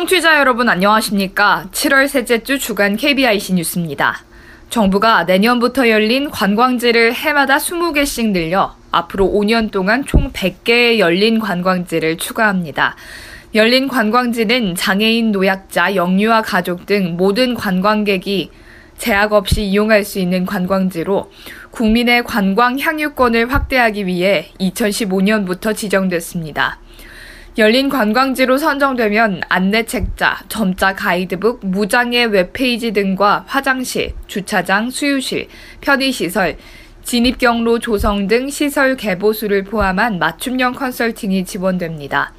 청취자 여러분 안녕하십니까? 7월 셋째 주 주간 KBIC 뉴스입니다. 정부가 내년부터 열린 관광지를 해마다 20개씩 늘려 앞으로 5년 동안 총 100개의 열린 관광지를 추가합니다. 열린 관광지는 장애인, 노약자, 영유아 가족 등 모든 관광객이 제약 없이 이용할 수 있는 관광지로 국민의 관광 향유권을 확대하기 위해 2015년부터 지정됐습니다. 열린 관광지로 선정되면 안내 책자, 점자 가이드북, 무장의 웹페이지 등과 화장실, 주차장, 수유실, 편의시설, 진입 경로 조성 등 시설 개보 수를 포함한 맞춤형 컨설팅이 지원됩니다.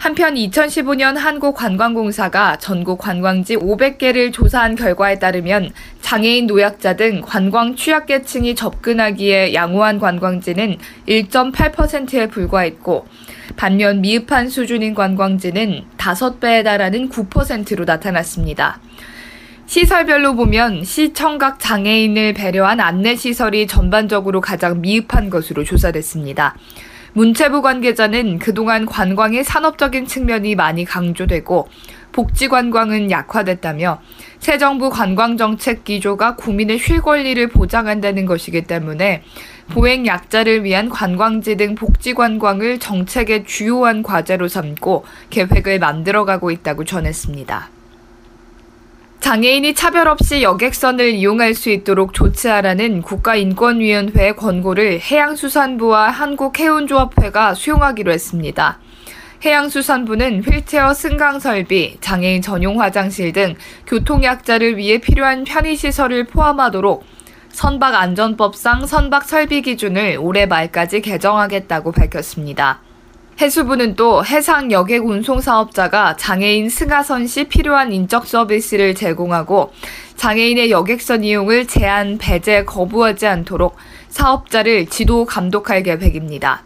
한편 2015년 한국관광공사가 전국 관광지 500개를 조사한 결과에 따르면 장애인 노약자 등 관광 취약계층이 접근하기에 양호한 관광지는 1.8%에 불과했고 반면 미흡한 수준인 관광지는 5배에 달하는 9%로 나타났습니다. 시설별로 보면 시청각 장애인을 배려한 안내시설이 전반적으로 가장 미흡한 것으로 조사됐습니다. 문체부 관계자는 그동안 관광의 산업적인 측면이 많이 강조되고 복지 관광은 약화됐다며 새 정부 관광 정책 기조가 국민의 쉴 권리를 보장한다는 것이기 때문에 보행 약자를 위한 관광지 등 복지 관광을 정책의 주요한 과제로 삼고 계획을 만들어가고 있다고 전했습니다. 장애인이 차별 없이 여객선을 이용할 수 있도록 조치하라는 국가인권위원회의 권고를 해양수산부와 한국해운조합회가 수용하기로 했습니다. 해양수산부는 휠체어 승강 설비, 장애인 전용 화장실 등 교통약자를 위해 필요한 편의시설을 포함하도록 선박 안전법상 선박 설비 기준을 올해 말까지 개정하겠다고 밝혔습니다. 해수부는 또 해상 여객 운송 사업자가 장애인 승하선 시 필요한 인적 서비스를 제공하고 장애인의 여객선 이용을 제한, 배제, 거부하지 않도록 사업자를 지도 감독할 계획입니다.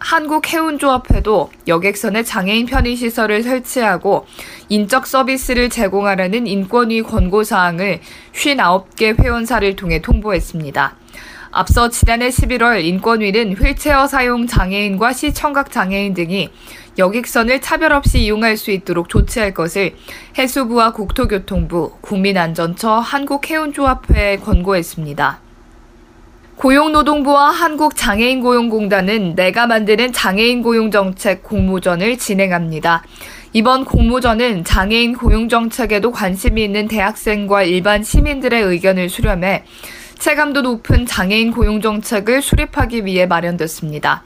한국해운조합회도 여객선에 장애인 편의시설을 설치하고 인적 서비스를 제공하라는 인권위 권고사항을 59개 회원사를 통해 통보했습니다. 앞서 지난해 11월 인권위는 휠체어 사용 장애인과 시청각 장애인 등이 여객선을 차별 없이 이용할 수 있도록 조치할 것을 해수부와 국토교통부, 국민안전처, 한국해운조합회에 권고했습니다. 고용노동부와 한국장애인고용공단은 내가 만드는 장애인 고용정책 공모전을 진행합니다. 이번 공모전은 장애인 고용정책에도 관심이 있는 대학생과 일반 시민들의 의견을 수렴해 체감도 높은 장애인 고용 정책을 수립하기 위해 마련됐습니다.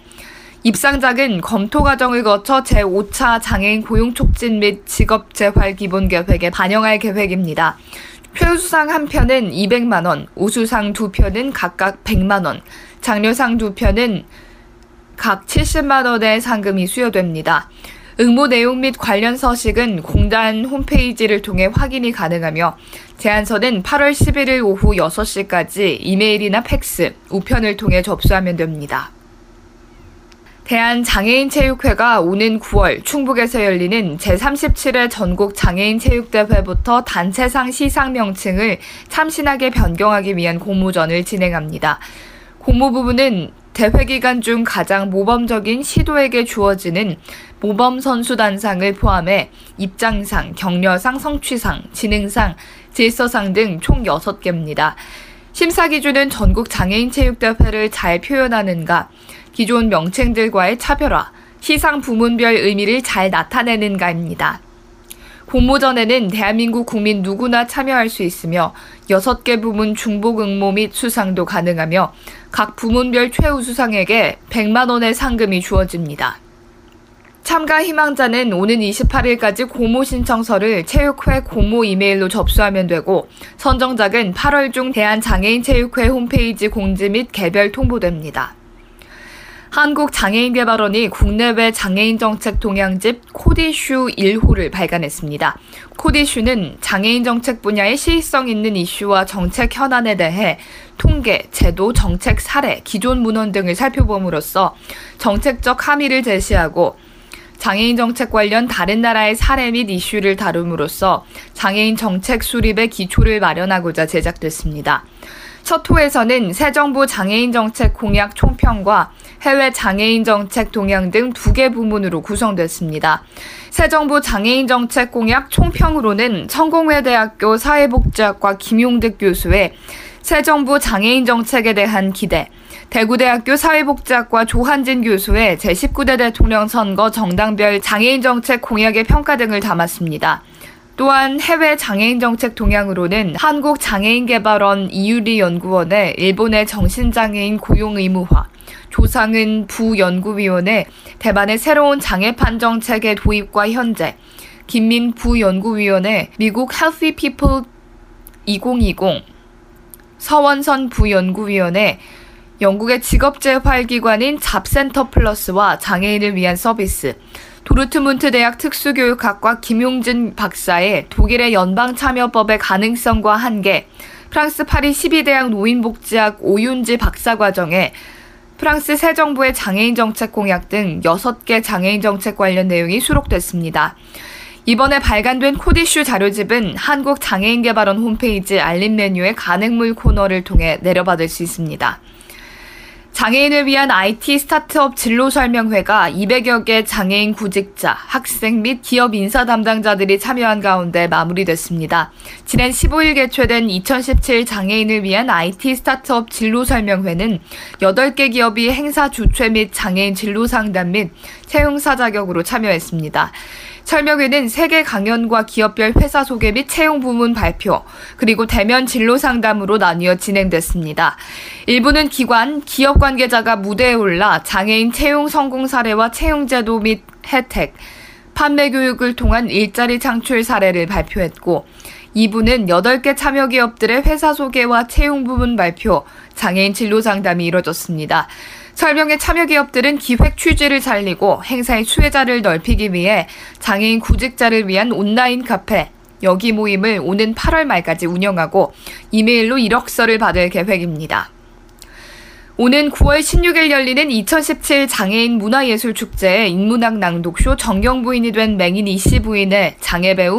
입상작은 검토 과정을 거쳐 제5차 장애인 고용 촉진 및 직업 재활 기본 계획에 반영할 계획입니다. 최우수상 한 편은 200만 원, 우수상 두 편은 각각 100만 원, 장려상 두 편은 각 70만 원의 상금이 수여됩니다. 응모 내용 및 관련 서식은 공단 홈페이지를 통해 확인이 가능하며 제안서는 8월 11일 오후 6시까지 이메일이나 팩스, 우편을 통해 접수하면 됩니다. 대한장애인체육회가 오는 9월 충북에서 열리는 제37회 전국 장애인체육대회부터 단체상 시상 명칭을 참신하게 변경하기 위한 공모전을 진행합니다. 공모 부분은 대회 기간 중 가장 모범적인 시도에게 주어지는 모범 선수단상을 포함해 입장상, 격려상, 성취상, 진흥상, 질서상 등 총 6개입니다. 심사 기준은 전국 장애인 체육대회를 잘 표현하는가, 기존 명칭들과의 차별화, 시상 부문별 의미를 잘 나타내는가입니다. 공모전에는 대한민국 국민 누구나 참여할 수 있으며 6개 부문 중복 응모 및 수상도 가능하며 각 부문별 최우 수상에게 100만 원의 상금이 주어집니다. 참가 희망자는 오는 28일까지 고모 신청서를 체육회 고모 이메일로 접수하면 되고 선정작은 8월 중 대한장애인체육회 홈페이지 공지 및 개별 통보됩니다. 한국장애인개발원이 국내외 장애인 정책 동향집 코디슈 1호를 발간했습니다. 코디슈는 장애인 정책 분야의 시의성 있는 이슈와 정책 현안에 대해 통계, 제도, 정책 사례, 기존 문헌 등을 살펴봄으로써 정책적 함의를 제시하고 장애인 정책 관련 다른 나라의 사례 및 이슈를 다룸으로써 장애인 정책 수립의 기초를 마련하고자 제작됐습니다. 첫 호에서는 새 정부 장애인 정책 공약 총평과 해외 장애인 정책 동향 등 두 개 부문으로 구성됐습니다. 새 정부 장애인 정책 공약 총평으로는 성공회대학교 사회복지학과 김용득 교수의 새 정부 장애인 정책에 대한 기대, 대구대학교 사회복지학과 조한진 교수의 제19대 대통령 선거 정당별 장애인 정책 공약의 평가 등을 담았습니다. 또한 해외 장애인 정책 동향으로는 한국 장애인 개발원 이유리 연구원의 일본의 정신장애인 고용 의무화, 조상은 부연구위원회 대만의 새로운 장애 판정 체계 도입과 현재, 김민 부연구위원회 미국 Healthy People 2020, 서원선 부연구위원회 영국의 직업재활기관인 잡센터 플러스와 장애인을 위한 서비스, 도르트문트 대학 특수교육학과 김용진 박사의 독일의 연방참여법의 가능성과 한계, 프랑스 파리 12대학 노인복지학 오윤지 박사과정에 프랑스 새 정부의 장애인 정책 공약 등 6개 장애인 정책 관련 내용이 수록됐습니다. 이번에 발간된 코디슈 자료집은 한국 장애인 개발원 홈페이지 알림 메뉴의 가능물 코너를 통해 내려받을 수 있습니다. 장애인을 위한 IT 스타트업 진로 설명회가 200여 개 장애인 구직자, 학생 및 기업 인사 담당자들이 참여한 가운데 마무리됐습니다. 지난 15일 개최된 2017 장애인을 위한 IT 스타트업 진로 설명회는 8개 기업이 행사 주최 및 장애인 진로 상담 및 채용사 자격으로 참여했습니다. 설명회는 세계 강연과 기업별 회사 소개 및 채용 부문 발표, 그리고 대면 진로 상담으로 나뉘어 진행됐습니다. 일부는 기관, 기업 관계자가 무대에 올라 장애인 채용 성공 사례와 채용 제도 및 혜택, 판매 교육을 통한 일자리 창출 사례를 발표했고, 2부는 8개 참여 기업들의 회사 소개와 채용 부분 발표, 장애인 진로 상담이 이뤄졌습니다. 설명회 참여 기업들은 기획 취지를 살리고 행사의 수혜자를 넓히기 위해 장애인 구직자를 위한 온라인 카페, 여기 모임을 오는 8월 말까지 운영하고 이메일로 이력서를 받을 계획입니다. 오는 9월 16일 열리는 2017 장애인 문화예술축제의 인문학 낭독쇼 정경부인이 된 맹인 이씨 부인의 장애배우